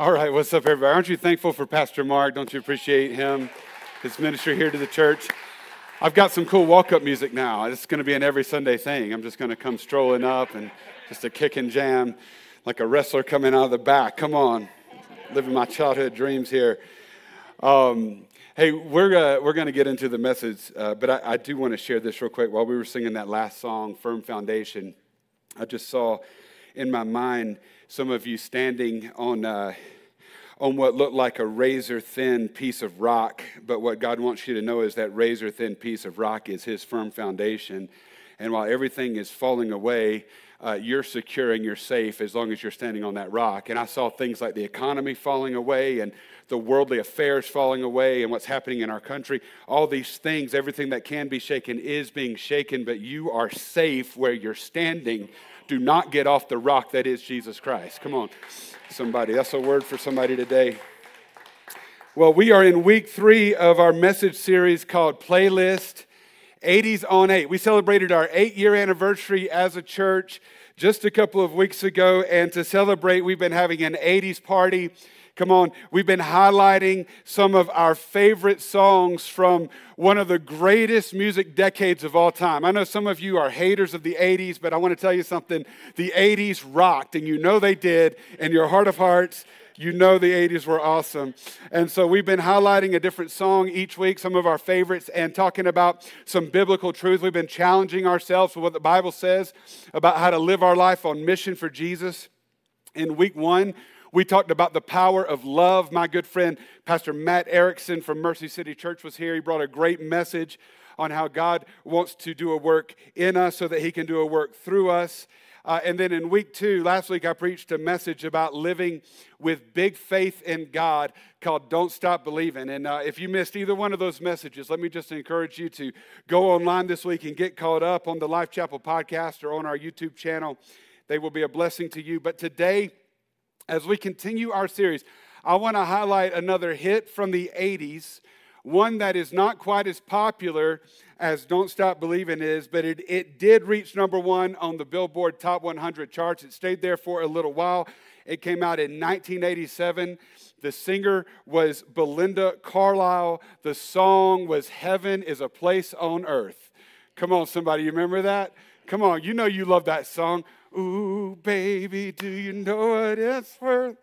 All right, what's up, everybody? Aren't you thankful for Pastor Mark? Don't you appreciate him, his ministry here to the church? I've got some cool walk up music now. It's going to be an every Sunday thing. I'm just going to come strolling up and just a kick and jam like a wrestler coming out of the back. Come on, living my childhood dreams here. Um, hey, we're, uh, we're going to get into the message, uh, but I, I do want to share this real quick. While we were singing that last song, Firm Foundation, I just saw in my mind some of you standing on, uh, on what looked like a razor thin piece of rock. But what God wants you to know is that razor thin piece of rock is His firm foundation. And while everything is falling away, uh, you're secure and you're safe as long as you're standing on that rock. And I saw things like the economy falling away and the worldly affairs falling away and what's happening in our country. All these things, everything that can be shaken is being shaken, but you are safe where you're standing do not get off the rock that is Jesus Christ. Come on, somebody. That's a word for somebody today. Well, we are in week three of our message series called Playlist 80s on 8. We celebrated our eight year anniversary as a church just a couple of weeks ago, and to celebrate, we've been having an 80s party Come on, we've been highlighting some of our favorite songs from one of the greatest music decades of all time. I know some of you are haters of the 80s, but I want to tell you something. The 80s rocked, and you know they did. In your heart of hearts, you know the 80s were awesome. And so we've been highlighting a different song each week, some of our favorites, and talking about some biblical truth. We've been challenging ourselves with what the Bible says about how to live our life on mission for Jesus. In week one, we talked about the power of love. My good friend, Pastor Matt Erickson from Mercy City Church, was here. He brought a great message on how God wants to do a work in us so that He can do a work through us. Uh, and then in week two, last week, I preached a message about living with big faith in God called Don't Stop Believing. And uh, if you missed either one of those messages, let me just encourage you to go online this week and get caught up on the Life Chapel podcast or on our YouTube channel. They will be a blessing to you. But today, as we continue our series, I want to highlight another hit from the 80s, one that is not quite as popular as Don't Stop Believing is, but it, it did reach number one on the Billboard Top 100 charts. It stayed there for a little while. It came out in 1987. The singer was Belinda Carlisle. The song was Heaven is a Place on Earth. Come on, somebody, you remember that? Come on, you know you love that song. Ooh, baby, do you know what it's worth?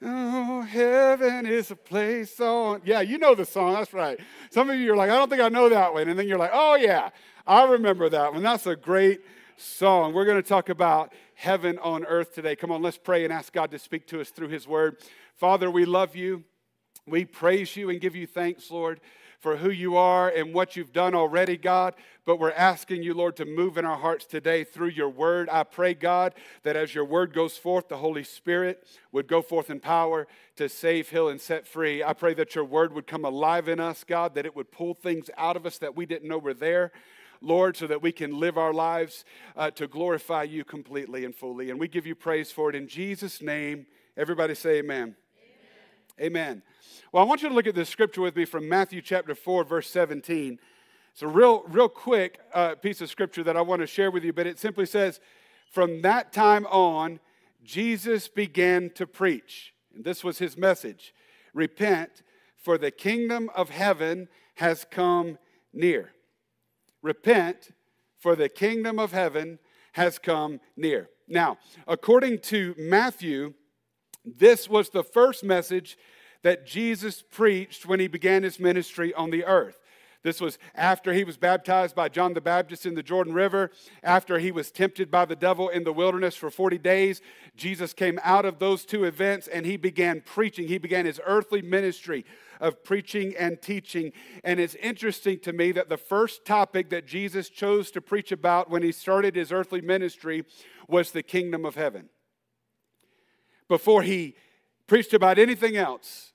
Oh, heaven is a place on. Yeah, you know the song. That's right. Some of you are like, I don't think I know that one. And then you're like, oh, yeah, I remember that one. That's a great song. We're going to talk about heaven on earth today. Come on, let's pray and ask God to speak to us through His word. Father, we love you. We praise you and give you thanks, Lord for who you are and what you've done already, God. But we're asking you, Lord, to move in our hearts today through your word. I pray, God, that as your word goes forth, the Holy Spirit would go forth in power to save, heal, and set free. I pray that your word would come alive in us, God, that it would pull things out of us that we didn't know were there. Lord, so that we can live our lives uh, to glorify you completely and fully. And we give you praise for it in Jesus' name. Everybody say amen. Amen. Well, I want you to look at this scripture with me from Matthew chapter 4, verse 17. It's a real, real quick uh, piece of scripture that I want to share with you, but it simply says, From that time on, Jesus began to preach. And this was his message Repent, for the kingdom of heaven has come near. Repent, for the kingdom of heaven has come near. Now, according to Matthew, this was the first message that Jesus preached when he began his ministry on the earth. This was after he was baptized by John the Baptist in the Jordan River, after he was tempted by the devil in the wilderness for 40 days. Jesus came out of those two events and he began preaching. He began his earthly ministry of preaching and teaching. And it's interesting to me that the first topic that Jesus chose to preach about when he started his earthly ministry was the kingdom of heaven. Before he preached about anything else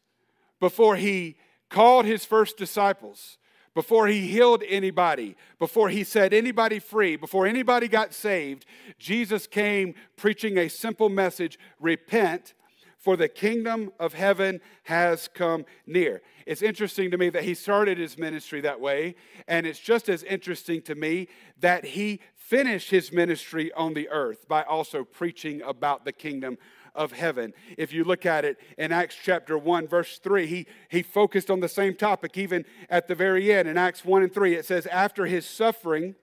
before he called his first disciples, before he healed anybody, before he set anybody free, before anybody got saved, Jesus came preaching a simple message repent, for the kingdom of heaven has come near. It's interesting to me that he started his ministry that way, and it's just as interesting to me that he finished his ministry on the earth by also preaching about the kingdom of heaven. If you look at it in Acts chapter 1, verse 3, he, he focused on the same topic even at the very end. In Acts 1 and 3, it says, After his suffering,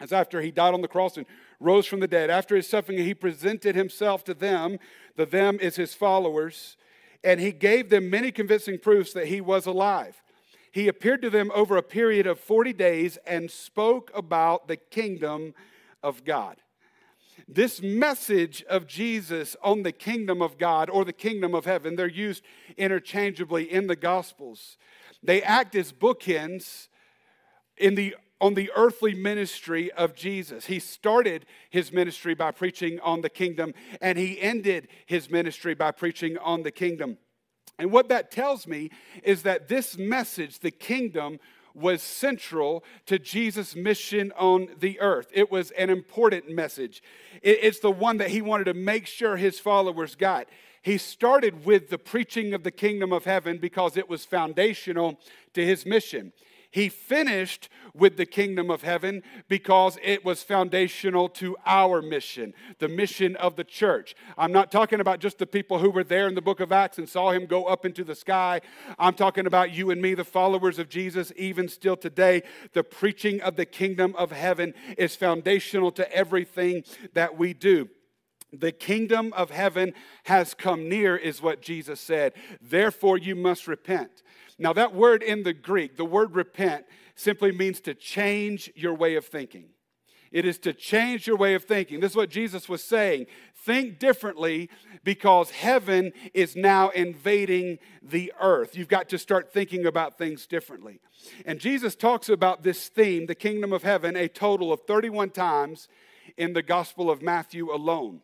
as after he died on the cross and rose from the dead, after his suffering, he presented himself to them. The them is his followers, and he gave them many convincing proofs that he was alive. He appeared to them over a period of 40 days and spoke about the kingdom of God. This message of Jesus on the kingdom of God or the kingdom of heaven, they're used interchangeably in the Gospels. They act as bookends in the on the earthly ministry of Jesus. He started his ministry by preaching on the kingdom, and he ended his ministry by preaching on the kingdom. And what that tells me is that this message, the kingdom, was central to Jesus' mission on the earth. It was an important message. It's the one that he wanted to make sure his followers got. He started with the preaching of the kingdom of heaven because it was foundational to his mission. He finished with the kingdom of heaven because it was foundational to our mission, the mission of the church. I'm not talking about just the people who were there in the book of Acts and saw him go up into the sky. I'm talking about you and me, the followers of Jesus, even still today. The preaching of the kingdom of heaven is foundational to everything that we do. The kingdom of heaven has come near, is what Jesus said. Therefore, you must repent. Now, that word in the Greek, the word repent, simply means to change your way of thinking. It is to change your way of thinking. This is what Jesus was saying. Think differently because heaven is now invading the earth. You've got to start thinking about things differently. And Jesus talks about this theme, the kingdom of heaven, a total of 31 times in the Gospel of Matthew alone.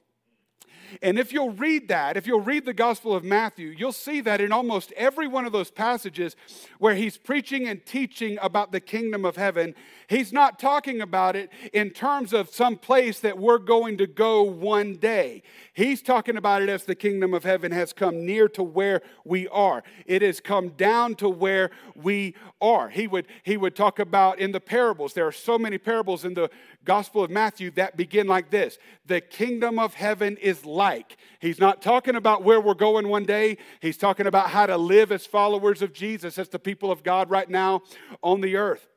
And if you'll read that, if you'll read the Gospel of Matthew, you'll see that in almost every one of those passages where he's preaching and teaching about the kingdom of heaven, he's not talking about it in terms of some place that we're going to go one day. He's talking about it as the kingdom of heaven has come near to where we are. It has come down to where we are. He would, he would talk about in the parables, there are so many parables in the Gospel of Matthew that begin like this The kingdom of heaven is like. He's not talking about where we're going one day. He's talking about how to live as followers of Jesus, as the people of God right now on the earth.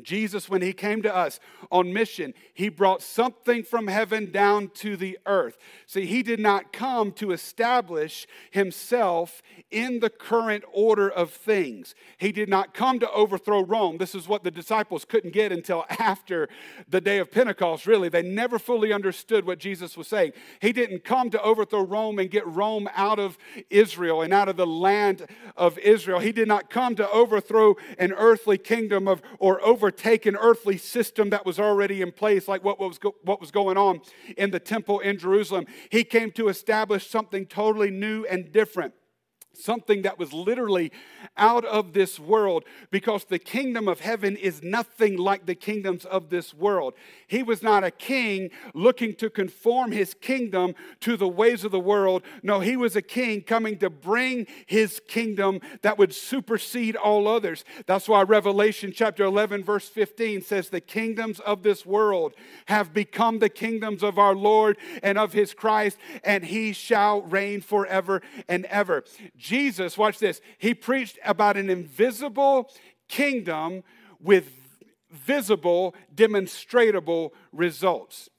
Jesus, when he came to us on mission, he brought something from heaven down to the earth. See, he did not come to establish himself in the current order of things. He did not come to overthrow Rome. This is what the disciples couldn't get until after the day of Pentecost, really. They never fully understood what Jesus was saying. He didn't come to overthrow Rome and get Rome out of Israel and out of the land of Israel. He did not come to overthrow an earthly kingdom of, or overthrow overtake an earthly system that was already in place, like what was, go- what was going on in the temple in Jerusalem. He came to establish something totally new and different something that was literally out of this world because the kingdom of heaven is nothing like the kingdoms of this world. He was not a king looking to conform his kingdom to the ways of the world. No, he was a king coming to bring his kingdom that would supersede all others. That's why Revelation chapter 11, verse 15 says, The kingdoms of this world have become the kingdoms of our Lord and of his Christ, and he shall reign forever and ever. Jesus, watch this, he preached about an invisible kingdom with visible, demonstrable results.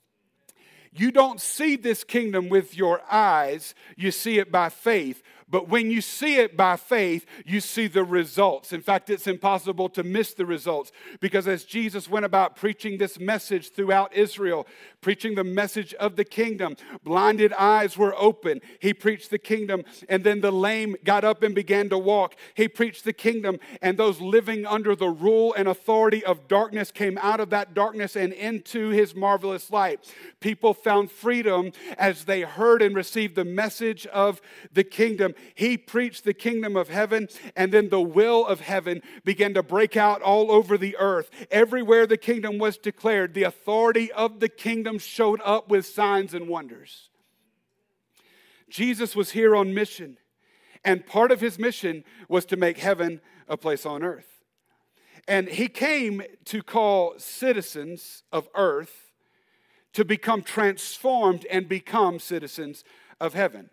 You don't see this kingdom with your eyes, you see it by faith. But when you see it by faith, you see the results. In fact, it's impossible to miss the results because as Jesus went about preaching this message throughout Israel, preaching the message of the kingdom, blinded eyes were open. He preached the kingdom, and then the lame got up and began to walk. He preached the kingdom, and those living under the rule and authority of darkness came out of that darkness and into his marvelous light. People found freedom as they heard and received the message of the kingdom. He preached the kingdom of heaven, and then the will of heaven began to break out all over the earth. Everywhere the kingdom was declared, the authority of the kingdom showed up with signs and wonders. Jesus was here on mission, and part of his mission was to make heaven a place on earth. And he came to call citizens of earth to become transformed and become citizens of heaven.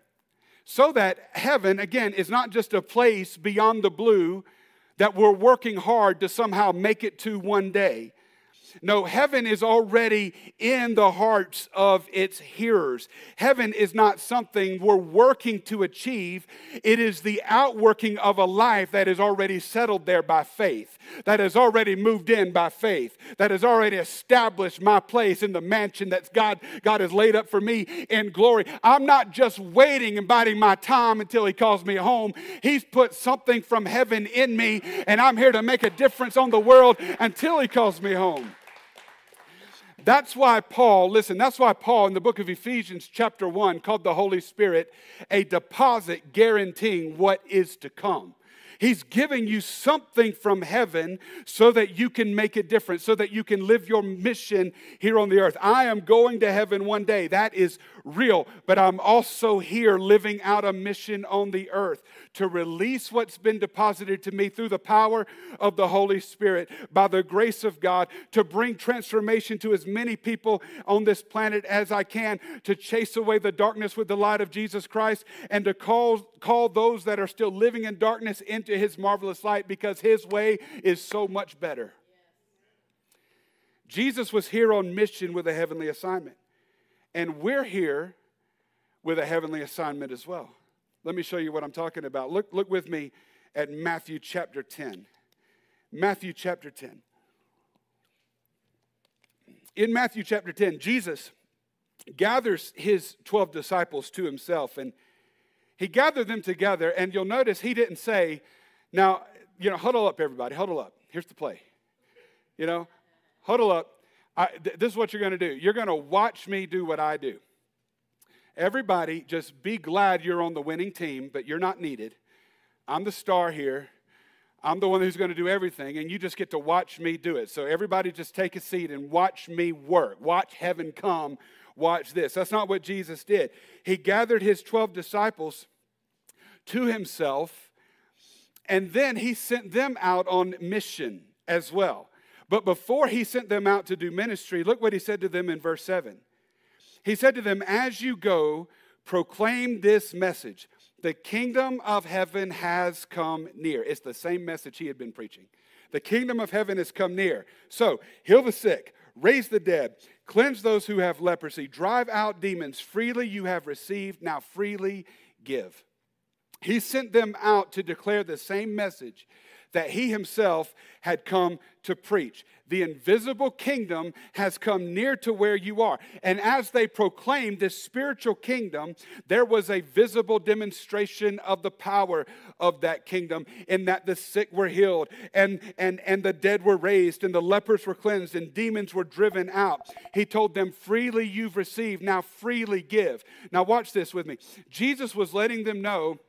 So that heaven, again, is not just a place beyond the blue that we're working hard to somehow make it to one day. No, heaven is already in the hearts of its hearers. Heaven is not something we're working to achieve, it is the outworking of a life that is already settled there by faith, that has already moved in by faith, that has already established my place in the mansion that God, God has laid up for me in glory. I'm not just waiting and biding my time until He calls me home. He's put something from heaven in me, and I'm here to make a difference on the world until He calls me home. That's why Paul, listen, that's why Paul in the book of Ephesians, chapter 1, called the Holy Spirit a deposit guaranteeing what is to come. He's giving you something from heaven so that you can make a difference, so that you can live your mission here on the earth. I am going to heaven one day. That is real. But I'm also here living out a mission on the earth to release what's been deposited to me through the power of the Holy Spirit by the grace of God to bring transformation to as many people on this planet as I can, to chase away the darkness with the light of Jesus Christ, and to call, call those that are still living in darkness into his marvelous light because his way is so much better. Jesus was here on mission with a heavenly assignment. And we're here with a heavenly assignment as well. Let me show you what I'm talking about. Look, look with me at Matthew chapter 10. Matthew chapter 10. In Matthew chapter 10, Jesus gathers his 12 disciples to himself and he gathered them together. And you'll notice he didn't say, Now, you know, huddle up, everybody, huddle up. Here's the play. You know, huddle up. I, th- this is what you're going to do. You're going to watch me do what I do. Everybody, just be glad you're on the winning team, but you're not needed. I'm the star here. I'm the one who's going to do everything, and you just get to watch me do it. So, everybody, just take a seat and watch me work. Watch heaven come. Watch this. That's not what Jesus did. He gathered his 12 disciples to himself, and then he sent them out on mission as well. But before he sent them out to do ministry, look what he said to them in verse 7. He said to them, As you go, proclaim this message the kingdom of heaven has come near. It's the same message he had been preaching. The kingdom of heaven has come near. So, heal the sick, raise the dead, cleanse those who have leprosy, drive out demons. Freely you have received, now freely give. He sent them out to declare the same message that he himself had come to preach. The invisible kingdom has come near to where you are. And as they proclaimed this spiritual kingdom, there was a visible demonstration of the power of that kingdom in that the sick were healed and, and, and the dead were raised and the lepers were cleansed and demons were driven out. He told them, Freely you've received, now freely give. Now, watch this with me. Jesus was letting them know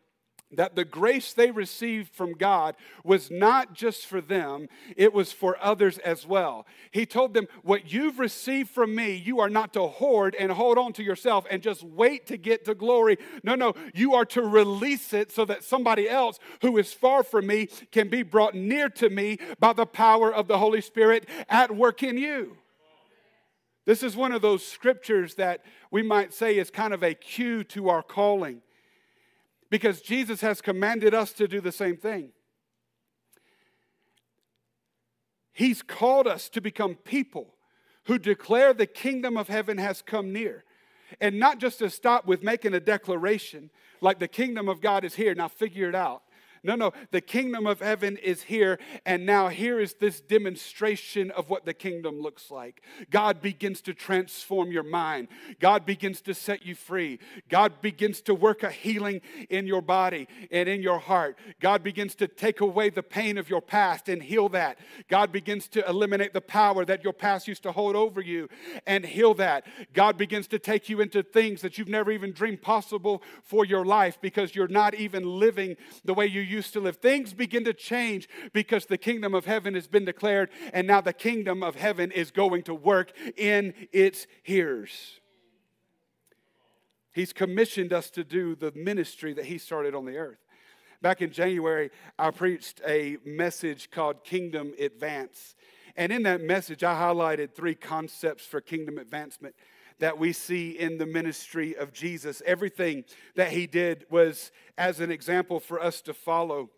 that the grace they received from God was not just for them, it was for others as well. He told them, What you've received from me, you are not to hoard and hold on to yourself and just wait to get to glory. No, no, you are to release it so that somebody else who is far from me can be brought near to me by the power of the Holy Spirit at work in you. This is one of those scriptures that we might say is kind of a cue to our calling because Jesus has commanded us to do the same thing. He's called us to become people who declare the kingdom of heaven has come near. And not just to stop with making a declaration like the kingdom of God is here, now figure it out. No, no, the kingdom of heaven is here, and now here is this demonstration of what the kingdom looks like. God begins to transform your mind, God begins to set you free, God begins to work a healing in your body and in your heart. God begins to take away the pain of your past and heal that. God begins to eliminate the power that your past used to hold over you and heal that. God begins to take you into things that you've never even dreamed possible for your life because you're not even living the way you used to live. Things begin to change because the kingdom of heaven has been declared, and now the kingdom of heaven is going to work in its hearers. He's commissioned us to do the ministry that He started on the earth. Back in January, I preached a message called Kingdom Advance. And in that message, I highlighted three concepts for kingdom advancement that we see in the ministry of Jesus. Everything that he did was as an example for us to follow.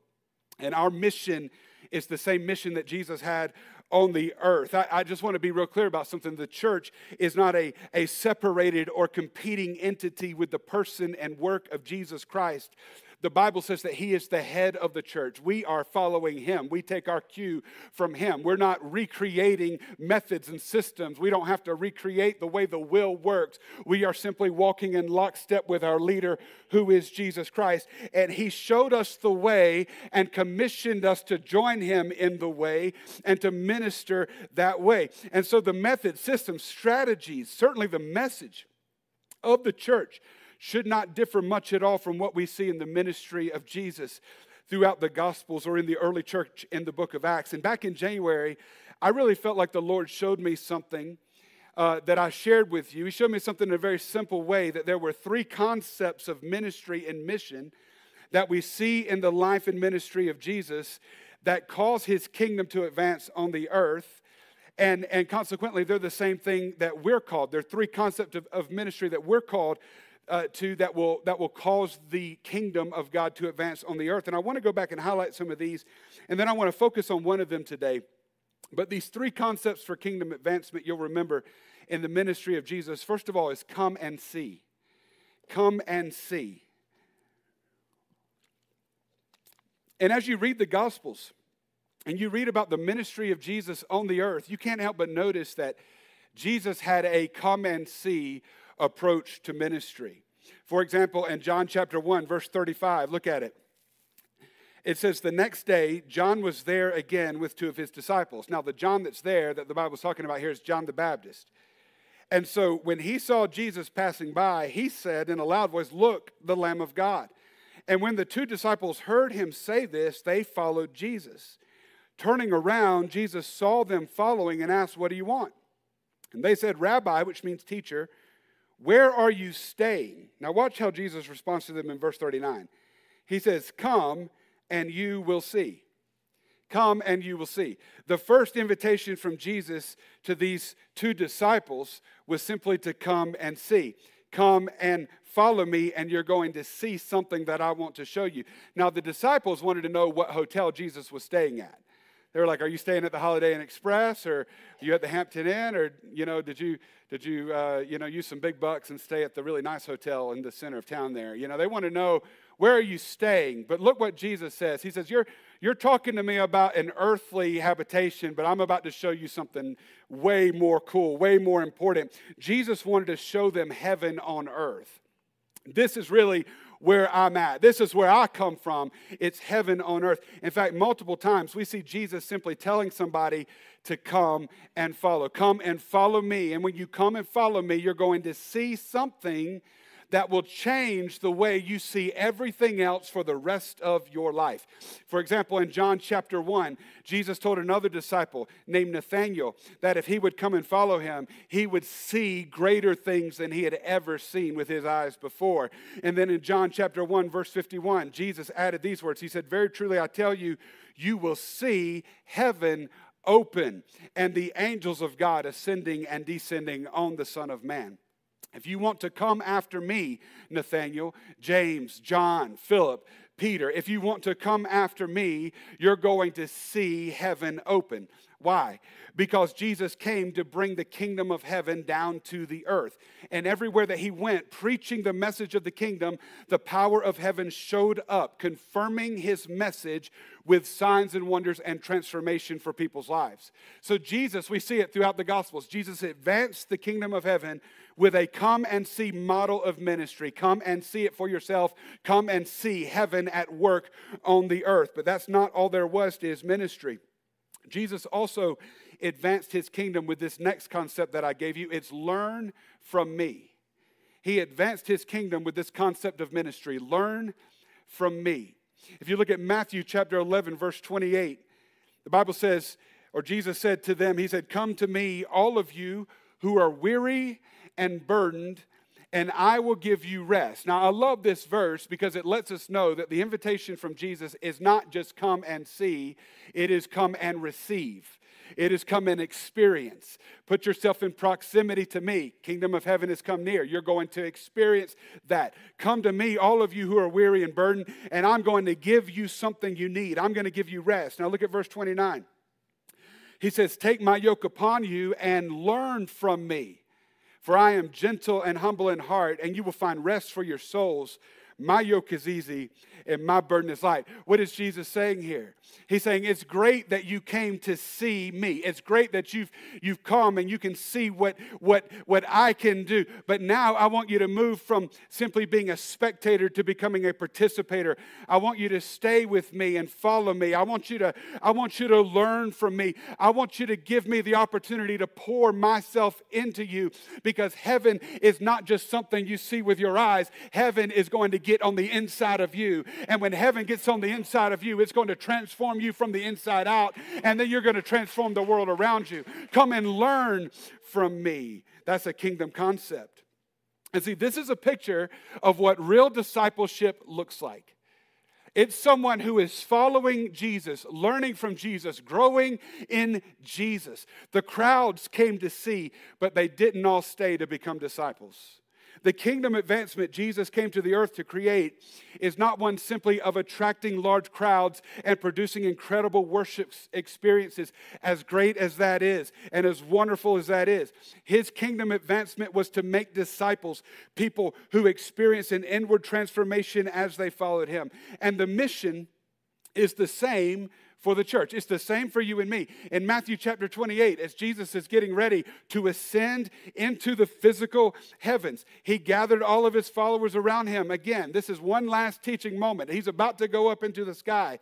And our mission is the same mission that Jesus had on the earth. I, I, just want to be real clear about something. The church is not a, a separated or competing entity with the person and work of Jesus Christ the Bible says that He is the head of the church. We are following Him. We take our cue from Him. We're not recreating methods and systems. We don't have to recreate the way the will works. We are simply walking in lockstep with our leader, who is Jesus Christ. And He showed us the way and commissioned us to join Him in the way and to minister that way. And so the method, system, strategies, certainly the message of the church should not differ much at all from what we see in the ministry of Jesus throughout the Gospels or in the early church in the book of Acts. And back in January, I really felt like the Lord showed me something uh, that I shared with you. He showed me something in a very simple way that there were three concepts of ministry and mission that we see in the life and ministry of Jesus that cause his kingdom to advance on the earth. And, and consequently, they're the same thing that we're called. There are three concepts of, of ministry that we're called uh, to that will, that will cause the kingdom of God to advance on the earth. And I want to go back and highlight some of these, and then I want to focus on one of them today. But these three concepts for kingdom advancement, you'll remember in the ministry of Jesus, first of all, is come and see. Come and see. And as you read the Gospels and you read about the ministry of Jesus on the earth, you can't help but notice that Jesus had a come and see approach to ministry. For example, in John chapter 1, verse 35, look at it. It says, The next day, John was there again with two of his disciples. Now, the John that's there that the Bible's talking about here is John the Baptist. And so when he saw Jesus passing by, he said in a loud voice, Look, the Lamb of God. And when the two disciples heard him say this, they followed Jesus. Turning around, Jesus saw them following and asked, What do you want? And they said, Rabbi, which means teacher, where are you staying? Now, watch how Jesus responds to them in verse 39. He says, Come and you will see. Come and you will see. The first invitation from Jesus to these two disciples was simply to come and see. Come and follow me, and you're going to see something that I want to show you. Now, the disciples wanted to know what hotel Jesus was staying at they were like, "Are you staying at the Holiday Inn Express, or you at the Hampton Inn, or you know, did you did you uh, you know use some big bucks and stay at the really nice hotel in the center of town there?" You know, they want to know where are you staying. But look what Jesus says. He says, "You're you're talking to me about an earthly habitation, but I'm about to show you something way more cool, way more important." Jesus wanted to show them heaven on earth. This is really where I'm at. This is where I come from. It's heaven on earth. In fact, multiple times we see Jesus simply telling somebody to come and follow. Come and follow me. And when you come and follow me, you're going to see something that will change the way you see everything else for the rest of your life. For example, in John chapter 1, Jesus told another disciple named Nathanael that if he would come and follow him, he would see greater things than he had ever seen with his eyes before. And then in John chapter 1, verse 51, Jesus added these words He said, Very truly, I tell you, you will see heaven open and the angels of God ascending and descending on the Son of Man. If you want to come after me, Nathaniel, James, John, Philip, Peter, if you want to come after me, you're going to see heaven open. Why? Because Jesus came to bring the kingdom of heaven down to the earth. And everywhere that he went, preaching the message of the kingdom, the power of heaven showed up, confirming his message with signs and wonders and transformation for people's lives. So, Jesus, we see it throughout the Gospels, Jesus advanced the kingdom of heaven with a come and see model of ministry. Come and see it for yourself. Come and see heaven at work on the earth. But that's not all there was to his ministry. Jesus also advanced his kingdom with this next concept that I gave you it's learn from me. He advanced his kingdom with this concept of ministry learn from me. If you look at Matthew chapter 11, verse 28, the Bible says, or Jesus said to them, He said, Come to me, all of you who are weary and burdened, and I will give you rest. Now, I love this verse because it lets us know that the invitation from Jesus is not just come and see, it is come and receive. It has come in experience. Put yourself in proximity to me. Kingdom of heaven has come near. You're going to experience that. Come to me, all of you who are weary and burdened, and I'm going to give you something you need. I'm going to give you rest. Now look at verse 29. He says, Take my yoke upon you and learn from me. For I am gentle and humble in heart, and you will find rest for your souls. My yoke is easy and my burden is light. What is Jesus saying here? He's saying, It's great that you came to see me. It's great that you've, you've come and you can see what, what, what I can do. But now I want you to move from simply being a spectator to becoming a participator. I want you to stay with me and follow me. I want you to, I want you to learn from me. I want you to give me the opportunity to pour myself into you because heaven is not just something you see with your eyes, heaven is going to get on the inside of you. And when heaven gets on the inside of you, it's going to transform you from the inside out, and then you're going to transform the world around you. Come and learn from me. That's a kingdom concept. And see, this is a picture of what real discipleship looks like. It's someone who is following Jesus, learning from Jesus, growing in Jesus. The crowds came to see, but they didn't all stay to become disciples. The kingdom advancement Jesus came to the earth to create is not one simply of attracting large crowds and producing incredible worship experiences, as great as that is and as wonderful as that is. His kingdom advancement was to make disciples, people who experience an inward transformation as they followed him. And the mission is the same for the church. It's the same for you and me. In Matthew chapter 28, as Jesus is getting ready to ascend into the physical heavens, he gathered all of his followers around him. Again, this is one last teaching moment. He's about to go up into the sky.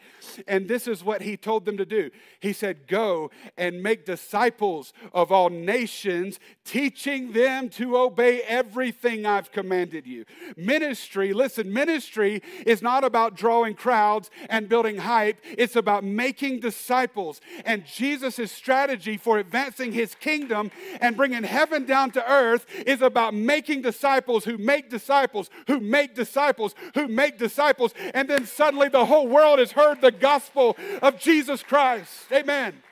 And this is what he told them to do. He said, Go and make disciples of all nations, teaching them to obey everything I've commanded you. Ministry, listen, ministry is not about drawing crowds and building hype, it's about making making disciples. And Jesus' strategy for advancing his kingdom and bringing heaven down to earth is about making disciples who make disciples, who make disciples, who make disciples. And then suddenly the whole world has heard the gospel of Jesus Christ. Amen.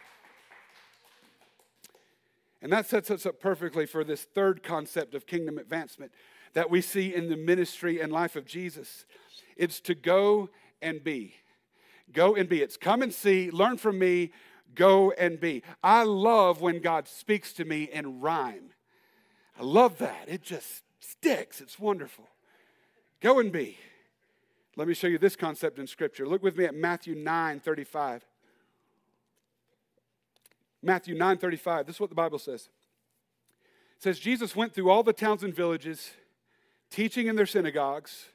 And that sets us up perfectly for this third concept of kingdom advancement that we see in the ministry and life of Jesus. It's to go and be. Go and be. It's come and see, learn from me, go and be. I love when God speaks to me in rhyme. I love that. It just sticks. It's wonderful. Go and be. Let me show you this concept in Scripture. Look with me at Matthew 9 35. Matthew 9 35. This is what the Bible says. It says, Jesus went through all the towns and villages, teaching in their synagogues,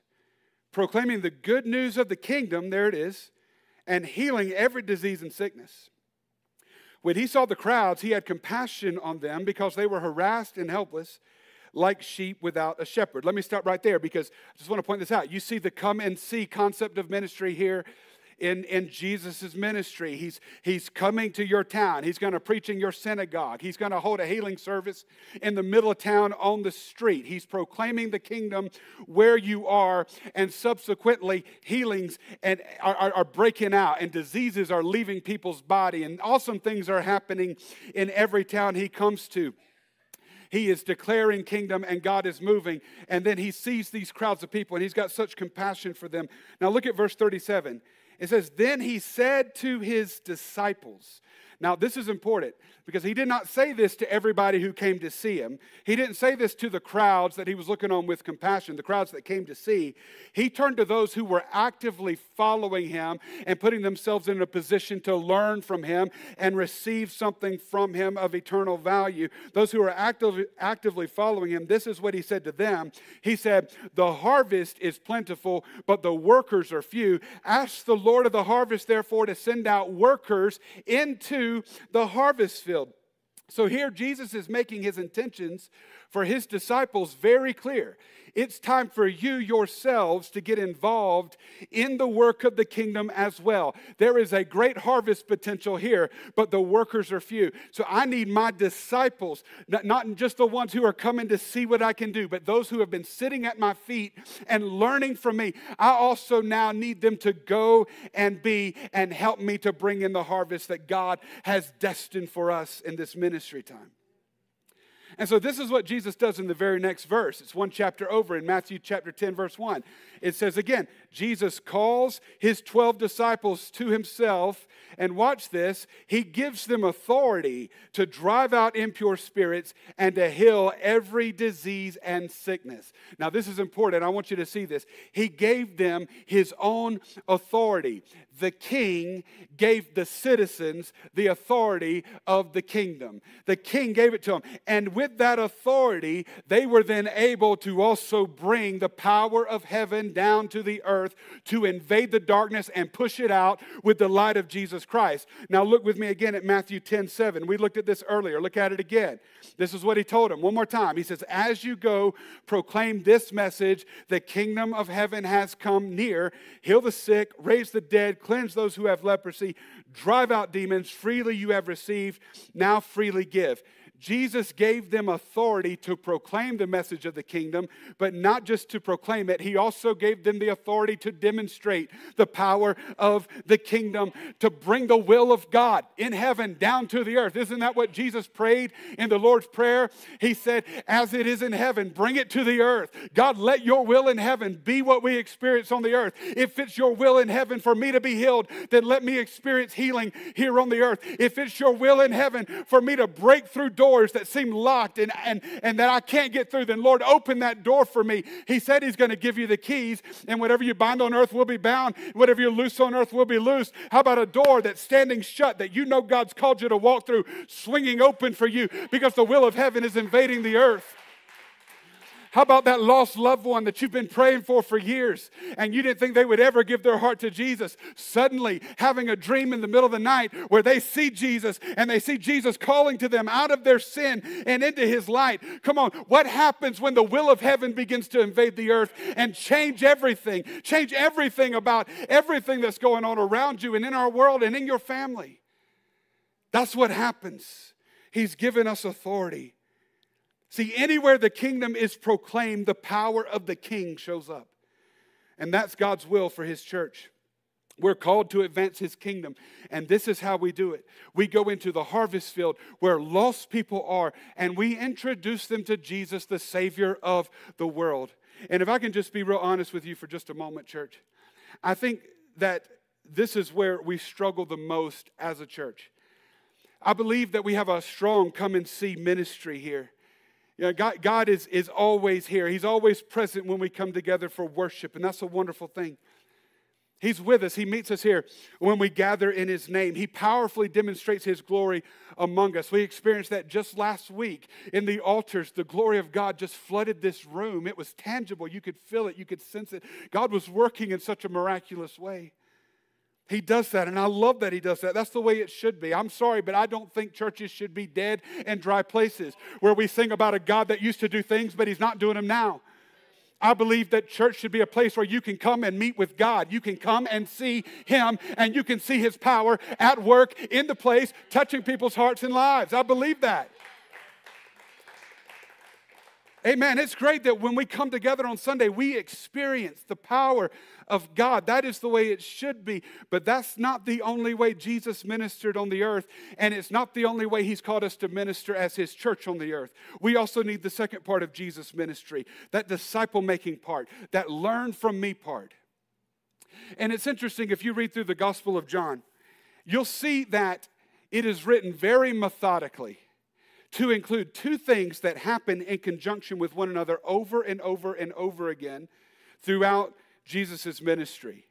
proclaiming the good news of the kingdom. There it is and healing every disease and sickness. When he saw the crowds, he had compassion on them because they were harassed and helpless like sheep without a shepherd. Let me stop right there because I just want to point this out. You see the come and see concept of ministry here in, in Jesus' ministry. He's, he's coming to your town. He's going to preach in your synagogue. He's going to hold a healing service in the middle of town on the street. He's proclaiming the kingdom where you are, and subsequently, healings and are, are, are breaking out, and diseases are leaving people's body, and awesome things are happening in every town he comes to. He is declaring kingdom and God is moving. And then he sees these crowds of people and he's got such compassion for them. Now look at verse 37. It says, Then he said to his disciples, now, this is important because he did not say this to everybody who came to see him. He didn't say this to the crowds that he was looking on with compassion, the crowds that came to see. He turned to those who were actively following him and putting themselves in a position to learn from him and receive something from him of eternal value. Those who are actively, actively following him, this is what he said to them. He said, The harvest is plentiful, but the workers are few. Ask the Lord of the harvest, therefore, to send out workers into the harvest field. So here Jesus is making his intentions for his disciples very clear. It's time for you yourselves to get involved in the work of the kingdom as well. There is a great harvest potential here, but the workers are few. So I need my disciples, not just the ones who are coming to see what I can do, but those who have been sitting at my feet and learning from me. I also now need them to go and be and help me to bring in the harvest that God has destined for us in this ministry time. And so this is what Jesus does in the very next verse. It's one chapter over in Matthew chapter 10, verse 1. It says again, Jesus calls his 12 disciples to himself, and watch this, he gives them authority to drive out impure spirits and to heal every disease and sickness. Now, this is important. I want you to see this. He gave them his own authority. The king gave the citizens the authority of the kingdom. The king gave it to them. And with that authority, they were then able to also bring the power of heaven down to the earth to invade the darkness and push it out with the light of Jesus Christ. Now, look with me again at Matthew 10 7. We looked at this earlier. Look at it again. This is what he told them. One more time. He says, As you go, proclaim this message the kingdom of heaven has come near. Heal the sick, raise the dead, cleanse those who have leprosy, drive out demons. Freely you have received, now freely give. Jesus gave them authority to proclaim the message of the kingdom, but not just to proclaim it, he also gave them the authority to demonstrate the power of the kingdom, to bring the will of God in heaven down to the earth. Isn't that what Jesus prayed in the Lord's Prayer? He said, As it is in heaven, bring it to the earth. God, let your will in heaven be what we experience on the earth. If it's your will in heaven for me to be healed, then let me experience healing here on the earth. If it's your will in heaven for me to break through doors, doors that seem locked and, and, and that I can't get through, then Lord, open that door for me. He said He's going to give you the keys, and whatever you bind on earth will be bound, whatever you loose on earth will be loosed. How about a door that's standing shut that you know God's called you to walk through, swinging open for you because the will of heaven is invading the earth? How about that lost loved one that you've been praying for for years and you didn't think they would ever give their heart to Jesus? Suddenly having a dream in the middle of the night where they see Jesus and they see Jesus calling to them out of their sin and into his light. Come on, what happens when the will of heaven begins to invade the earth and change everything? Change everything about everything that's going on around you and in our world and in your family. That's what happens. He's given us authority. See, anywhere the kingdom is proclaimed, the power of the king shows up. And that's God's will for his church. We're called to advance his kingdom. And this is how we do it. We go into the harvest field where lost people are and we introduce them to Jesus, the Savior of the world. And if I can just be real honest with you for just a moment, church, I think that this is where we struggle the most as a church. I believe that we have a strong come and see ministry here. Know, God, God is, is always here. He's always present when we come together for worship, and that's a wonderful thing. He's with us. He meets us here when we gather in His name. He powerfully demonstrates His glory among us. We experienced that just last week in the altars. The glory of God just flooded this room. It was tangible. You could feel it, you could sense it. God was working in such a miraculous way. He does that, and I love that he does that. That's the way it should be. I'm sorry, but I don't think churches should be dead and dry places where we sing about a God that used to do things, but he's not doing them now. I believe that church should be a place where you can come and meet with God. You can come and see Him, and you can see His power at work in the place, touching people's hearts and lives. I believe that. Amen. It's great that when we come together on Sunday, we experience the power of God. That is the way it should be. But that's not the only way Jesus ministered on the earth, and it's not the only way He's called us to minister as His church on the earth. We also need the second part of Jesus' ministry, that disciple making part, that learn from me part. And it's interesting if you read through the Gospel of John, you'll see that it is written very methodically to include two things that happen in conjunction with one another over and over and over again throughout Jesus' ministry.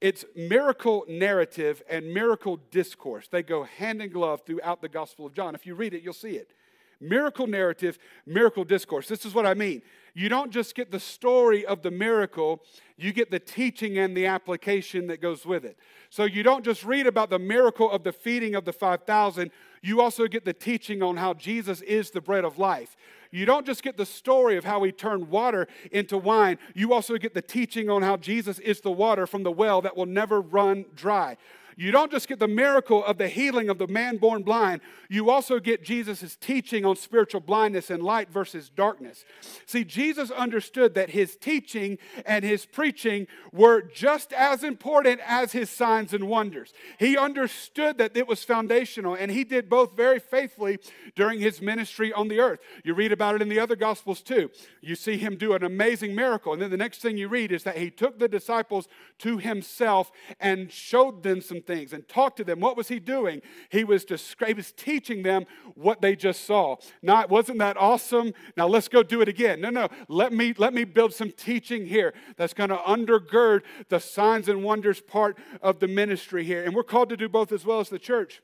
It's miracle narrative and miracle discourse. They go hand in glove throughout the Gospel of John. If you read it, you'll see it. Miracle narrative, miracle discourse. This is what I mean. You don't just get the story of the miracle, you get the teaching and the application that goes with it. So you don't just read about the miracle of the feeding of the 5,000, you also get the teaching on how Jesus is the bread of life. You don't just get the story of how he turned water into wine, you also get the teaching on how Jesus is the water from the well that will never run dry. You don't just get the miracle of the healing of the man born blind, you also get Jesus' teaching on spiritual blindness and light versus darkness. See, Jesus understood that his teaching and his preaching were just as important as his signs and wonders. He understood that it was foundational, and he did both very faithfully during his ministry on the earth. You read about it in the other gospels too. You see him do an amazing miracle, and then the next thing you read is that he took the disciples to himself and showed them some things and talked to them. What was he doing? He was, descri- he was teaching them what they just saw. Not, wasn't that awesome? Now let's go do it again. No, no, let me, let me build some teaching here that's going to undergird the signs and wonders part of the ministry here. And we're called to do both as well as the church.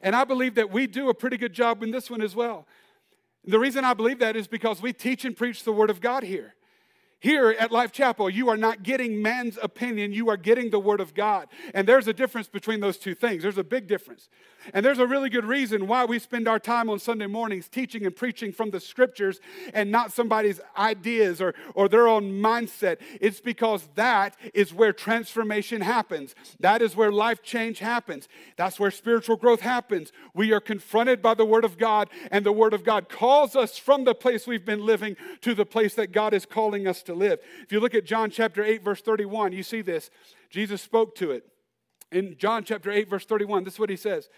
And I believe that we do a pretty good job in this one as well. The reason I believe that is because we teach and preach the Word of God here. Here at Life Chapel, you are not getting man's opinion, you are getting the Word of God. And there's a difference between those two things. There's a big difference. And there's a really good reason why we spend our time on Sunday mornings teaching and preaching from the scriptures and not somebody's ideas or, or their own mindset. It's because that is where transformation happens. That is where life change happens. That's where spiritual growth happens. We are confronted by the Word of God, and the Word of God calls us from the place we've been living to the place that God is calling us to live. If you look at John chapter 8, verse 31, you see this. Jesus spoke to it. In John chapter 8, verse 31, this is what he says.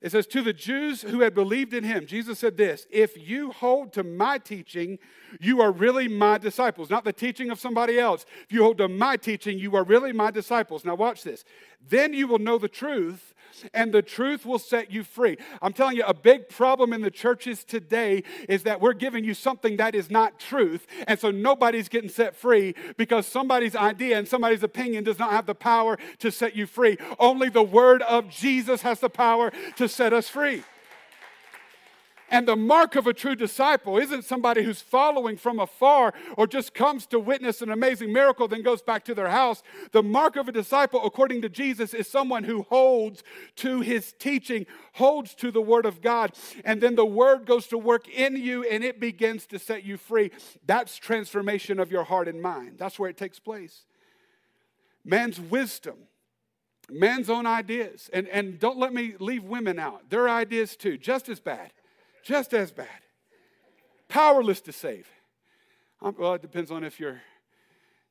It says, To the Jews who had believed in him, Jesus said this If you hold to my teaching, you are really my disciples, not the teaching of somebody else. If you hold to my teaching, you are really my disciples. Now, watch this. Then you will know the truth, and the truth will set you free. I'm telling you, a big problem in the churches today is that we're giving you something that is not truth. And so nobody's getting set free because somebody's idea and somebody's opinion does not have the power to set you free. Only the word of Jesus has the power to set us free. And the mark of a true disciple isn't somebody who's following from afar or just comes to witness an amazing miracle, then goes back to their house. The mark of a disciple, according to Jesus, is someone who holds to his teaching, holds to the word of God, and then the word goes to work in you and it begins to set you free. That's transformation of your heart and mind. That's where it takes place. Man's wisdom man's own ideas. And, and don't let me leave women out. Their ideas too, just as bad just as bad. Powerless to save. Um, well, it depends on if your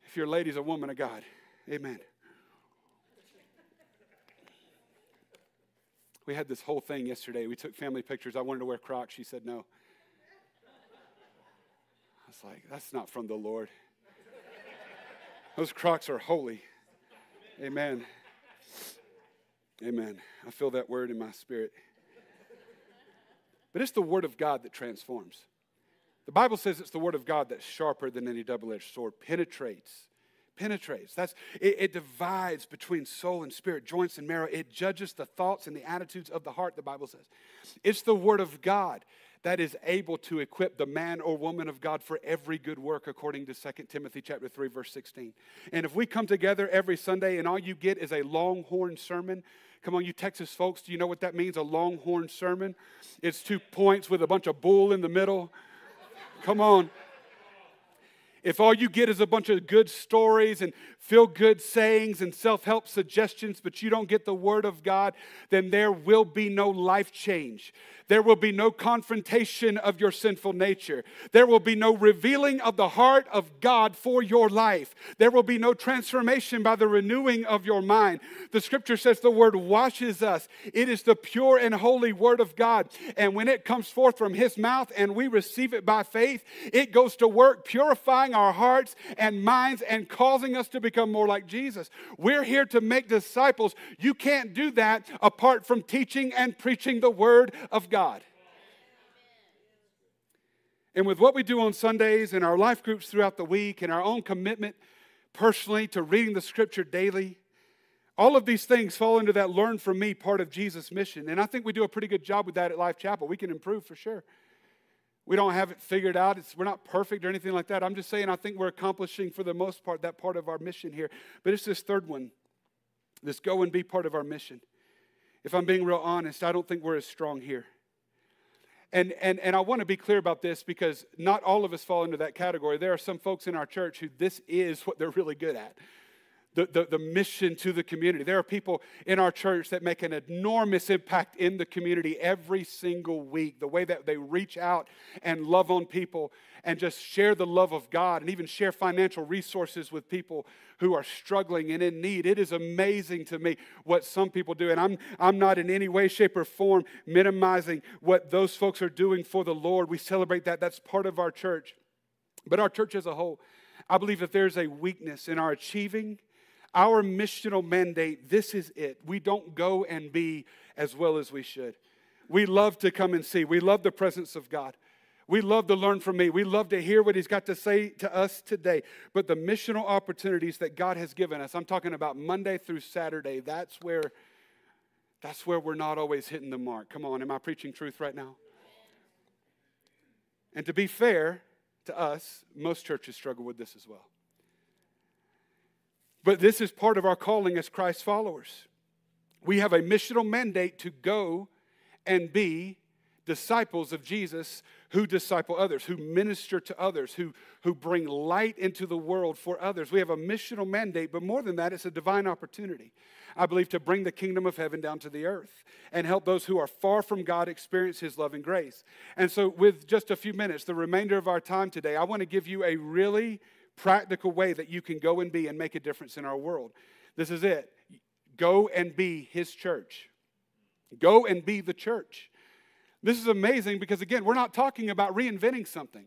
if your lady's a woman of God. Amen. We had this whole thing yesterday. We took family pictures. I wanted to wear Crocs. She said no. I was like, that's not from the Lord. Those Crocs are holy. Amen. Amen. I feel that word in my spirit. But it's the Word of God that transforms. The Bible says it's the Word of God that's sharper than any double edged sword, penetrates. Penetrates. That's it, it divides between soul and spirit, joints and marrow. It judges the thoughts and the attitudes of the heart, the Bible says. It's the Word of God that is able to equip the man or woman of God for every good work according to 2 Timothy chapter 3 verse 16. And if we come together every Sunday and all you get is a longhorn sermon, Come on, you Texas folks, do you know what that means? A longhorn sermon? It's two points with a bunch of bull in the middle. Come on. If all you get is a bunch of good stories and feel good sayings and self help suggestions, but you don't get the Word of God, then there will be no life change. There will be no confrontation of your sinful nature. There will be no revealing of the heart of God for your life. There will be no transformation by the renewing of your mind. The scripture says the word washes us. It is the pure and holy word of God. And when it comes forth from his mouth and we receive it by faith, it goes to work purifying our hearts and minds and causing us to become more like Jesus. We're here to make disciples. You can't do that apart from teaching and preaching the word of God. And with what we do on Sundays and our life groups throughout the week and our own commitment personally to reading the scripture daily, All of these things fall into that learn from me part of Jesus' mission. And I think we do a pretty good job with that at Life Chapel. We can improve for sure. We don't have it figured out. It's, we're not perfect or anything like that. I'm just saying I think we're accomplishing for the most part that part of our mission here. But it's this third one this go and be part of our mission. If I'm being real honest, I don't think we're as strong here. And, and, and I want to be clear about this because not all of us fall into that category. There are some folks in our church who this is what they're really good at the, the, the, mission to the community. There are people in our church that make an enormous impact in the community every single week. The way that they reach out and love on people and just share the love of God and even share financial resources with people who are struggling and in need. It is amazing to me what some people do. And I'm, I'm not in any way, shape, or form minimizing what those folks are doing for the Lord. We celebrate that. That's part of our church. But our church as a whole, I believe that there's a weakness in our achieving our missional mandate, this is it. We don't go and be as well as we should. We love to come and see. We love the presence of God. We love to learn from me. We love to hear what He's got to say to us today. But the missional opportunities that God has given us, I'm talking about Monday through Saturday, that's where that's where we're not always hitting the mark. Come on, am I preaching truth right now? And to be fair to us, most churches struggle with this as well. But this is part of our calling as Christ followers. We have a missional mandate to go and be disciples of Jesus who disciple others, who minister to others, who, who bring light into the world for others. We have a missional mandate, but more than that, it's a divine opportunity. I believe to bring the kingdom of heaven down to the earth and help those who are far from God experience his love and grace. And so, with just a few minutes, the remainder of our time today, I want to give you a really practical way that you can go and be and make a difference in our world. This is it. Go and be his church. Go and be the church. This is amazing because, again, we're not talking about reinventing something.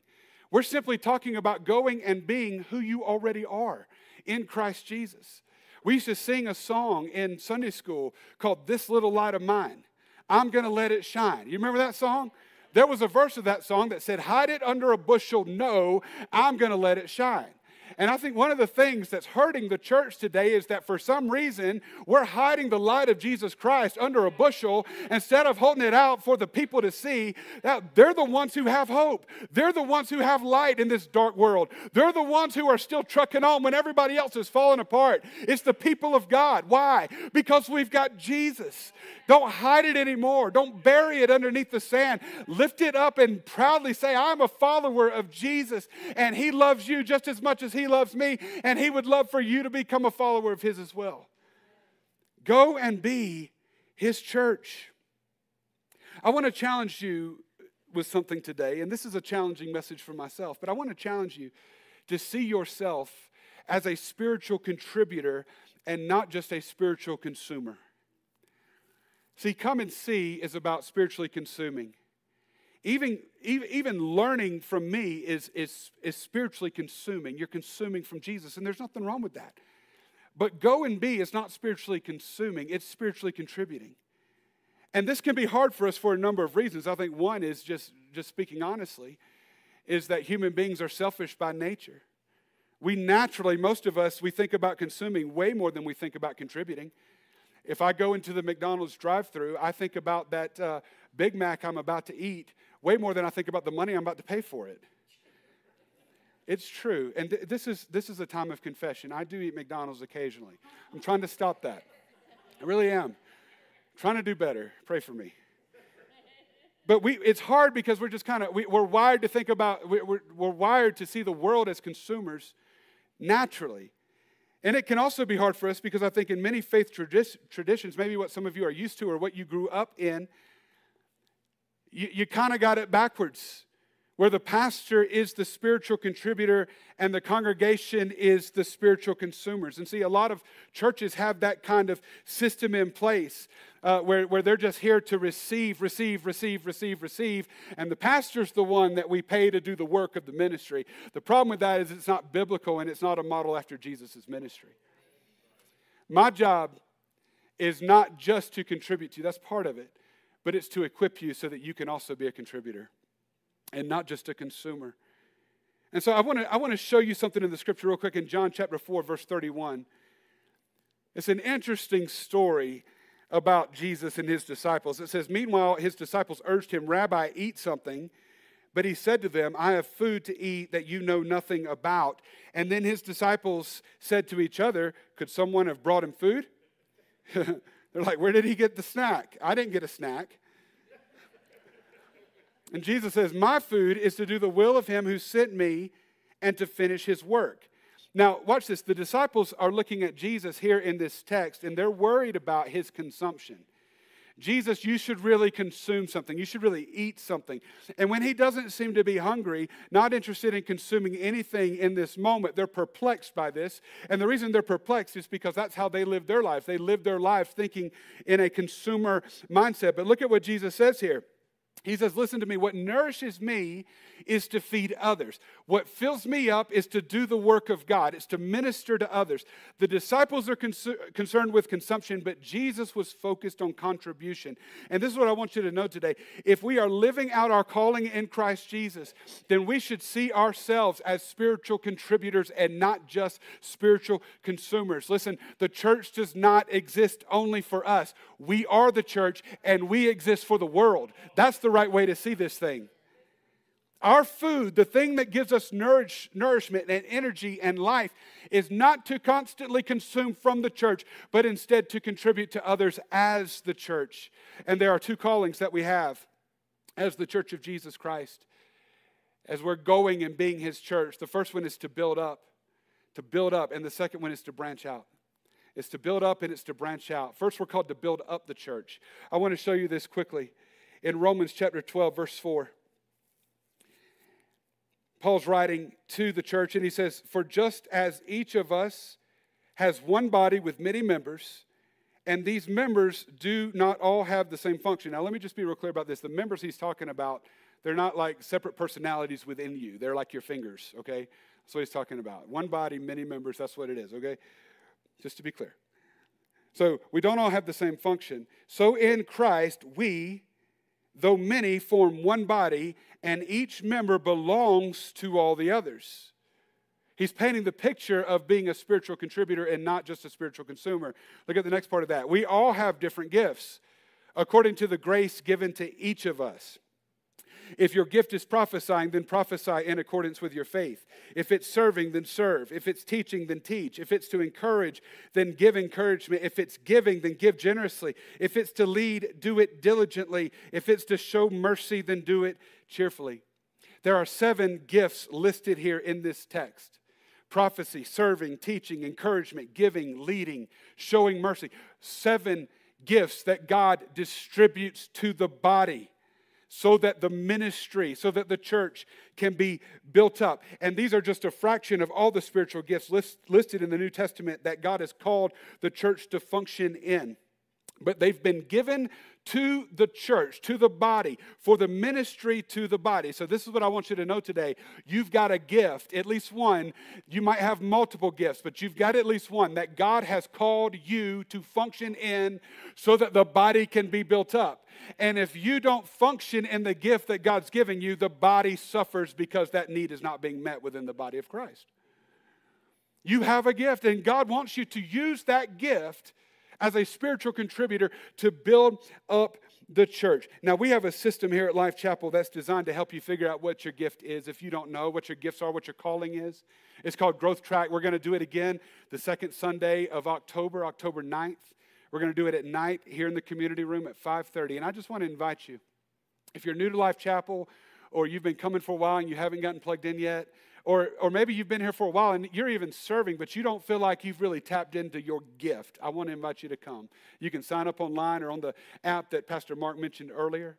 We're simply talking about going and being who you already are in Christ Jesus. We used to sing a song in Sunday school called This Little Light of Mine. I'm going to let it shine. You remember that song? There was a verse of that song that said, Hide it under a bushel. No, I'm going to let it shine. And I think one of the things that's hurting the church today is that for some reason we're hiding the light of Jesus Christ under a bushel instead of holding it out for the people to see that they're the ones who have hope. They're the ones who have light in this dark world. They're the ones who are still trucking on when everybody else is falling apart. It's the people of God. Why? Because we've got Jesus. Don't hide it anymore. Don't bury it underneath the sand. Lift it up and proudly say, I'm a follower of Jesus and he loves you just as much as he he loves me, and He would love for you to become a follower of His as well. Go and be His church. I want to challenge you with something today, and this is a challenging message for myself, but I want to challenge you to see yourself as a spiritual contributor and not just a spiritual consumer. See, come and see is about spiritually consuming. Even, even learning from me is, is, is spiritually consuming. You're consuming from Jesus, and there's nothing wrong with that. But go and be is not spiritually consuming, it's spiritually contributing. And this can be hard for us for a number of reasons. I think one is just, just speaking honestly, is that human beings are selfish by nature. We naturally, most of us, we think about consuming way more than we think about contributing. If I go into the McDonald's drive through, I think about that uh, Big Mac I'm about to eat way more than I think about the money I'm about to pay for it. It's true. And th- this, is, this is a time of confession. I do eat McDonald's occasionally. I'm trying to stop that. I really am. I'm trying to do better. Pray for me. But we, it's hard because we're just kind of, we, are wired to think about, we're, we're wired to see the world as consumers naturally. And it can also be hard for us because I think in many faith tradi- traditions, maybe what some of you are used to or what you grew up in, you, you kind of got it backwards, where the pastor is the spiritual contributor and the congregation is the spiritual consumers. And see, a lot of churches have that kind of system in place uh, where, where they're just here to receive, receive, receive, receive, receive, and the pastor's the one that we pay to do the work of the ministry. The problem with that is it's not biblical and it's not a model after Jesus' ministry. My job is not just to contribute to that's part of it but it's to equip you so that you can also be a contributor and not just a consumer. And so I want to I want to show you something in the scripture real quick in John chapter 4 verse 31. It's an interesting story about Jesus and his disciples. It says, Meanwhile, his disciples urged him, Rabbi, eat something. But he said to them, I have food to eat that you know nothing about. And then his disciples said to each other, Could someone have brought him food? They're like, Where did he get the snack? I didn't get a snack. And Jesus says, My food is to do the will of him who sent me and to finish his work. Now, watch this. The disciples are looking at Jesus here in this text, and they're worried about his consumption. Jesus, you should really consume something. You should really eat something. And when he doesn't seem to be hungry, not interested in consuming anything in this moment, they're perplexed by this. And the reason they're perplexed is because that's how they live their lives. They live their lives thinking in a consumer mindset. But look at what Jesus says here. He says, Listen to me, what nourishes me is to feed others. What fills me up is to do the work of God, it's to minister to others. The disciples are concerned with consumption, but Jesus was focused on contribution. And this is what I want you to know today. If we are living out our calling in Christ Jesus, then we should see ourselves as spiritual contributors and not just spiritual consumers. Listen, the church does not exist only for us. We are the church and we exist for the world. That's the right way to see this thing. Our food, the thing that gives us nourish, nourishment and energy and life, is not to constantly consume from the church, but instead to contribute to others as the church. And there are two callings that we have as the church of Jesus Christ, as we're going and being his church. The first one is to build up, to build up, and the second one is to branch out. It's to build up and it's to branch out. First, we're called to build up the church. I want to show you this quickly in Romans chapter 12, verse 4. Paul's writing to the church, and he says, For just as each of us has one body with many members, and these members do not all have the same function. Now, let me just be real clear about this. The members he's talking about, they're not like separate personalities within you, they're like your fingers, okay? That's what he's talking about. One body, many members, that's what it is, okay? Just to be clear. So, we don't all have the same function. So, in Christ, we, though many form one body, and each member belongs to all the others. He's painting the picture of being a spiritual contributor and not just a spiritual consumer. Look at the next part of that. We all have different gifts according to the grace given to each of us. If your gift is prophesying, then prophesy in accordance with your faith. If it's serving, then serve. If it's teaching, then teach. If it's to encourage, then give encouragement. If it's giving, then give generously. If it's to lead, do it diligently. If it's to show mercy, then do it cheerfully. There are seven gifts listed here in this text prophecy, serving, teaching, encouragement, giving, leading, showing mercy. Seven gifts that God distributes to the body so that the ministry, so that the church can be built up. And these are just a fraction of all the spiritual gifts list, listed in the New Testament that God has called the church to function in. But they've been given to the church, to the body, for the ministry to the body. So, this is what I want you to know today. You've got a gift, at least one. You might have multiple gifts, but you've got at least one that God has called you to function in so that the body can be built up. And if you don't function in the gift that God's given you, the body suffers because that need is not being met within the body of Christ. You have a gift, and God wants you to use that gift as a spiritual contributor to build up the church. Now, we have a system here at Life Chapel that's designed to help you figure out what your gift is if you don't know what your gifts are, what your calling is. It's called Growth Track. We're going to do it again the second Sunday of October, October 9th. We're going to do it at night here in the community room at 5:30. And I just want to invite you. If you're new to Life Chapel or you've been coming for a while and you haven't gotten plugged in yet, or, or maybe you've been here for a while and you're even serving, but you don't feel like you've really tapped into your gift. I want to invite you to come. You can sign up online or on the app that Pastor Mark mentioned earlier.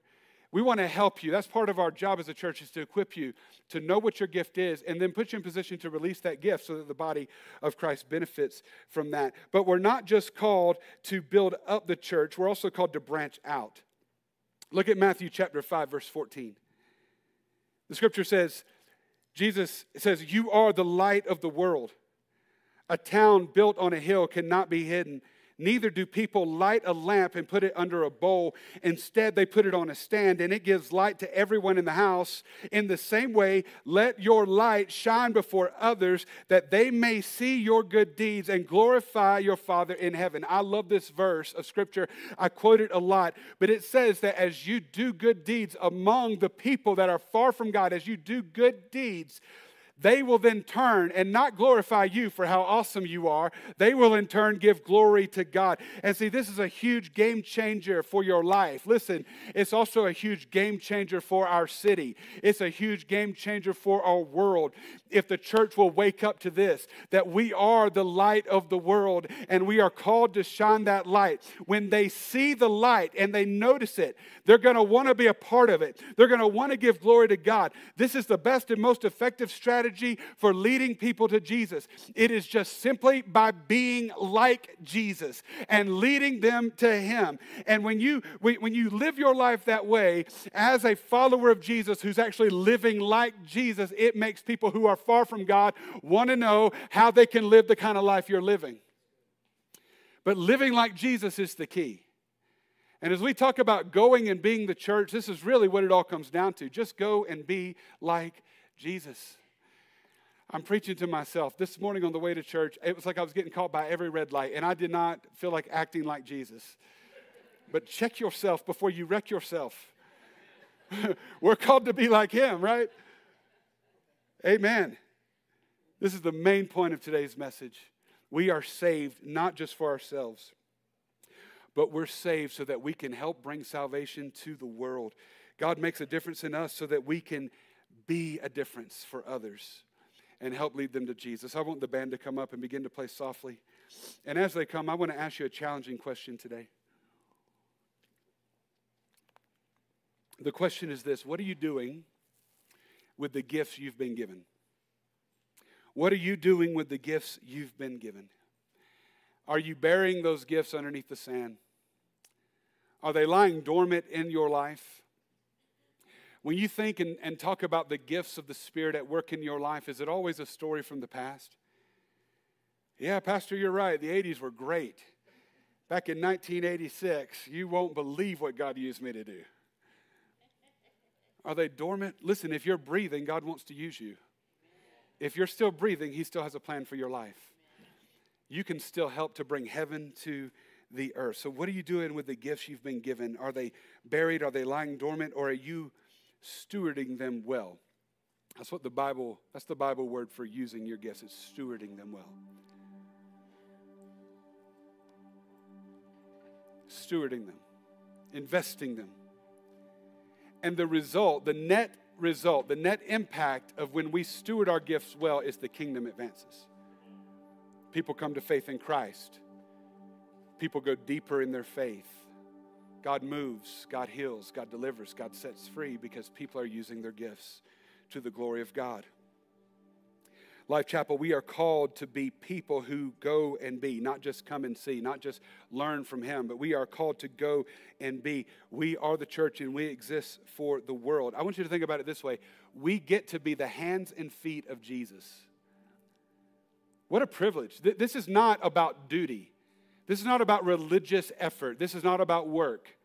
We want to help you. That's part of our job as a church is to equip you to know what your gift is and then put you in position to release that gift so that the body of Christ benefits from that. But we're not just called to build up the church, we're also called to branch out. Look at Matthew chapter 5 verse 14. The scripture says, Jesus says, You are the light of the world. A town built on a hill cannot be hidden. Neither do people light a lamp and put it under a bowl. Instead, they put it on a stand, and it gives light to everyone in the house. In the same way, let your light shine before others, that they may see your good deeds and glorify your Father in heaven. I love this verse of Scripture. I quote it a lot, but it says that as you do good deeds among the people that are far from God, as you do good deeds, they will then turn and not glorify you for how awesome you are. They will in turn give glory to God. And see, this is a huge game changer for your life. Listen, it's also a huge game changer for our city, it's a huge game changer for our world. If the church will wake up to this, that we are the light of the world and we are called to shine that light. When they see the light and they notice it, they're going to want to be a part of it. They're going to want to give glory to God. This is the best and most effective strategy strategy for leading people to Jesus. It is just simply by being like Jesus and leading them to Him. And when you, when you live your life that way as a follower of Jesus who's actually living like Jesus, it makes people who are far from God want to know how they can live the kind of life you're living. But living like Jesus is the key. And as we talk about going and being the church, this is really what it all comes down to. Just go and be like Jesus. I'm preaching to myself. This morning on the way to church, it was like I was getting caught by every red light, and I did not feel like acting like Jesus. But check yourself before you wreck yourself. We're called to be like him, right? Amen. This is the main point of today's message. We are saved not just for ourselves, but we're saved so that we can help bring salvation to the world. God makes a difference in us so that we can be a difference for others and help lead them to Jesus. I want the band to come up and begin to play softly. And as they come, I want to ask you a challenging question today. The question is this What are you doing with the gifts you've been given? What are you doing with the gifts you've been given? Are you burying those gifts underneath the sand? Are they lying dormant in your life? When you think and, and talk about the gifts of the Spirit at work in your life, is it always a story from the past? Yeah, Pastor, you're right. The 80s were great. Back in 1986, you won't believe what God used me to do. Are they dormant? Listen, if you're breathing, God wants to use you. If you're still breathing, He still has a plan for your life. You can still help to bring heaven to the earth. So, what are you doing with the gifts you've been given? Are they buried? Are they lying dormant? Or are you stewarding them well. That's what the Bible, that's the Bible word for using your gifts, is stewarding them well. Stewarding them, investing them. And the result, the net result, the net impact of when we steward our gifts well is the kingdom advances. People come to faith in Christ. People go deeper in their faith. God moves, God heals, God delivers, God sets free because people are using their gifts to the glory of God. Life Chapel, we are called to be people who go and be, not just come and see, not just learn from Him, but we are called to go and be. We are the church and we exist for the world. I want you to think about it this way we get to be the hands and feet of Jesus. What a privilege. This is not about duty. This is not about religious effort. This is not about work.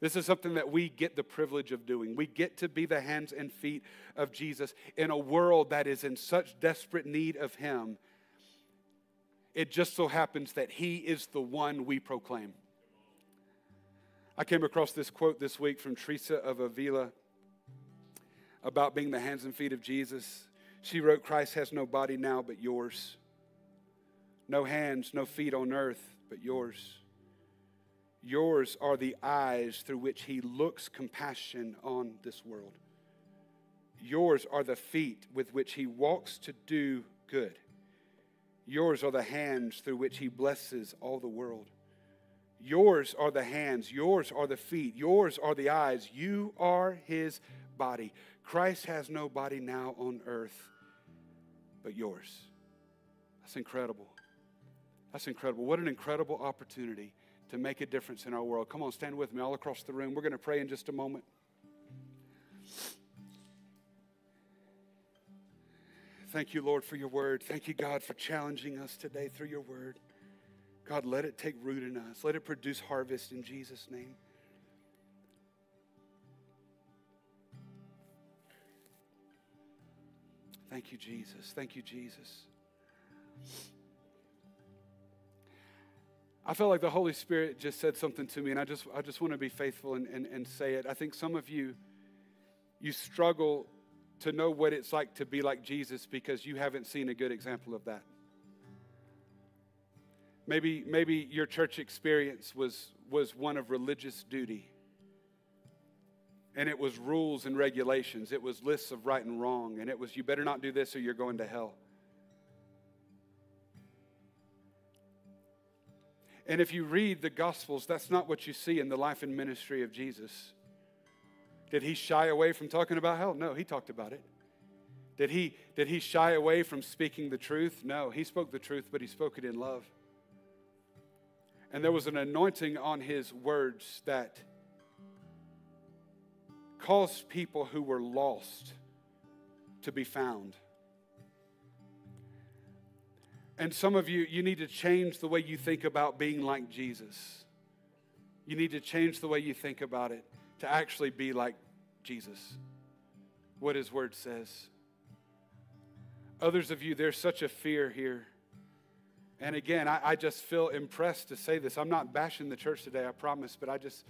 This is something that we get the privilege of doing. We get to be the hands and feet of Jesus in a world that is in such desperate need of Him. It just so happens that He is the one we proclaim. I came across this quote this week from Teresa of Avila about being the hands and feet of Jesus. She wrote, Christ has no body now but yours, no hands, no feet on earth but yours. Yours are the eyes through which he looks compassion on this world. Yours are the feet with which he walks to do good. Yours are the hands through which he blesses all the world. Yours are the hands, yours are the feet, yours are the eyes. You are his body. Christ has no body now on earth but yours. That's incredible. That's incredible. What an incredible opportunity to make a difference in our world. Come on, stand with me all across the room. We're going to pray in just a moment. Thank you, Lord, for your word. Thank you, God, for challenging us today through your word. God, let it take root in us. Let it produce harvest in Jesus' name. Thank you, Jesus. Thank you, Jesus. I felt like the Holy Spirit just said something to me, and I just, I just want to be faithful and, and, and say it. I think some of you, you struggle to know what it's like to be like Jesus because you haven't seen a good example of that. Maybe, maybe your church experience was, was one of religious duty. And it was rules and regulations. It was lists of right and wrong. And it was, you better not do this or you're going to hell. And if you read the Gospels, that's not what you see in the life and ministry of Jesus. Did he shy away from talking about hell? No, he talked about it. Did he, did he shy away from speaking the truth? No, he spoke the truth, but he spoke it in love. And there was an anointing on his words that caused people who were lost to be found. And some of you, you need to change the way you think about being like Jesus. You need to change the way you think about it to actually be like Jesus, what his word says. Others of you, there's such a fear here. And again, I, I, just feel impressed to say this. I'm not bashing the church today, I promise, but I just,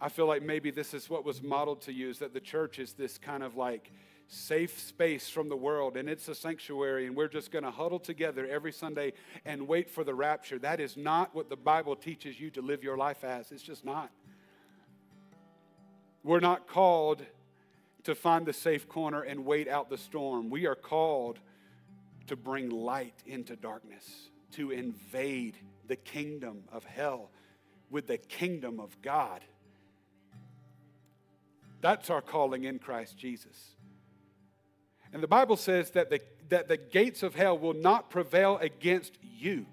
I feel like maybe this is what was modeled to you is that the church is this kind of like safe space from the world and it's a sanctuary and we're just going to huddle together every Sunday and wait for the rapture. That is not what the Bible teaches you to live your life as. It's just not. We're not called to find the safe corner and wait out the storm. We are called to bring light into darkness, to invade the kingdom of hell with the kingdom of God. That's our calling in Christ Jesus. And the Bible says that the, that the gates of hell will not prevail against you.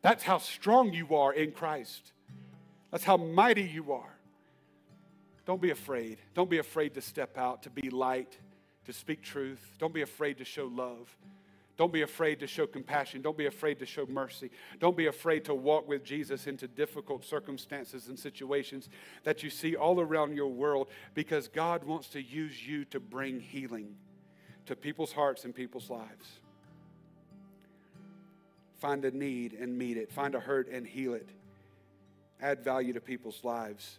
That's how strong you are in Christ. That's how mighty you are. Don't be afraid. Don't be afraid to step out, to be light, to speak truth. Don't be afraid to show love. Don't be afraid to show compassion. Don't be afraid to show mercy. Don't be afraid to walk with Jesus into difficult circumstances and situations that you see all around your world because God wants to use you to bring healing to people's hearts and people's lives. Find a need and meet it, find a hurt and heal it. Add value to people's lives.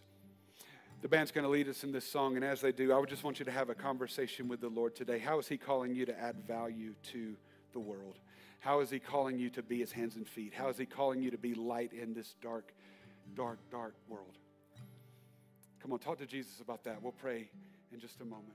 The band's going to lead us in this song, and as they do, I would just want you to have a conversation with the Lord today. How is He calling you to add value to the world? How is He calling you to be His hands and feet? How is He calling you to be light in this dark, dark, dark world? Come on, talk to Jesus about that. We'll pray in just a moment.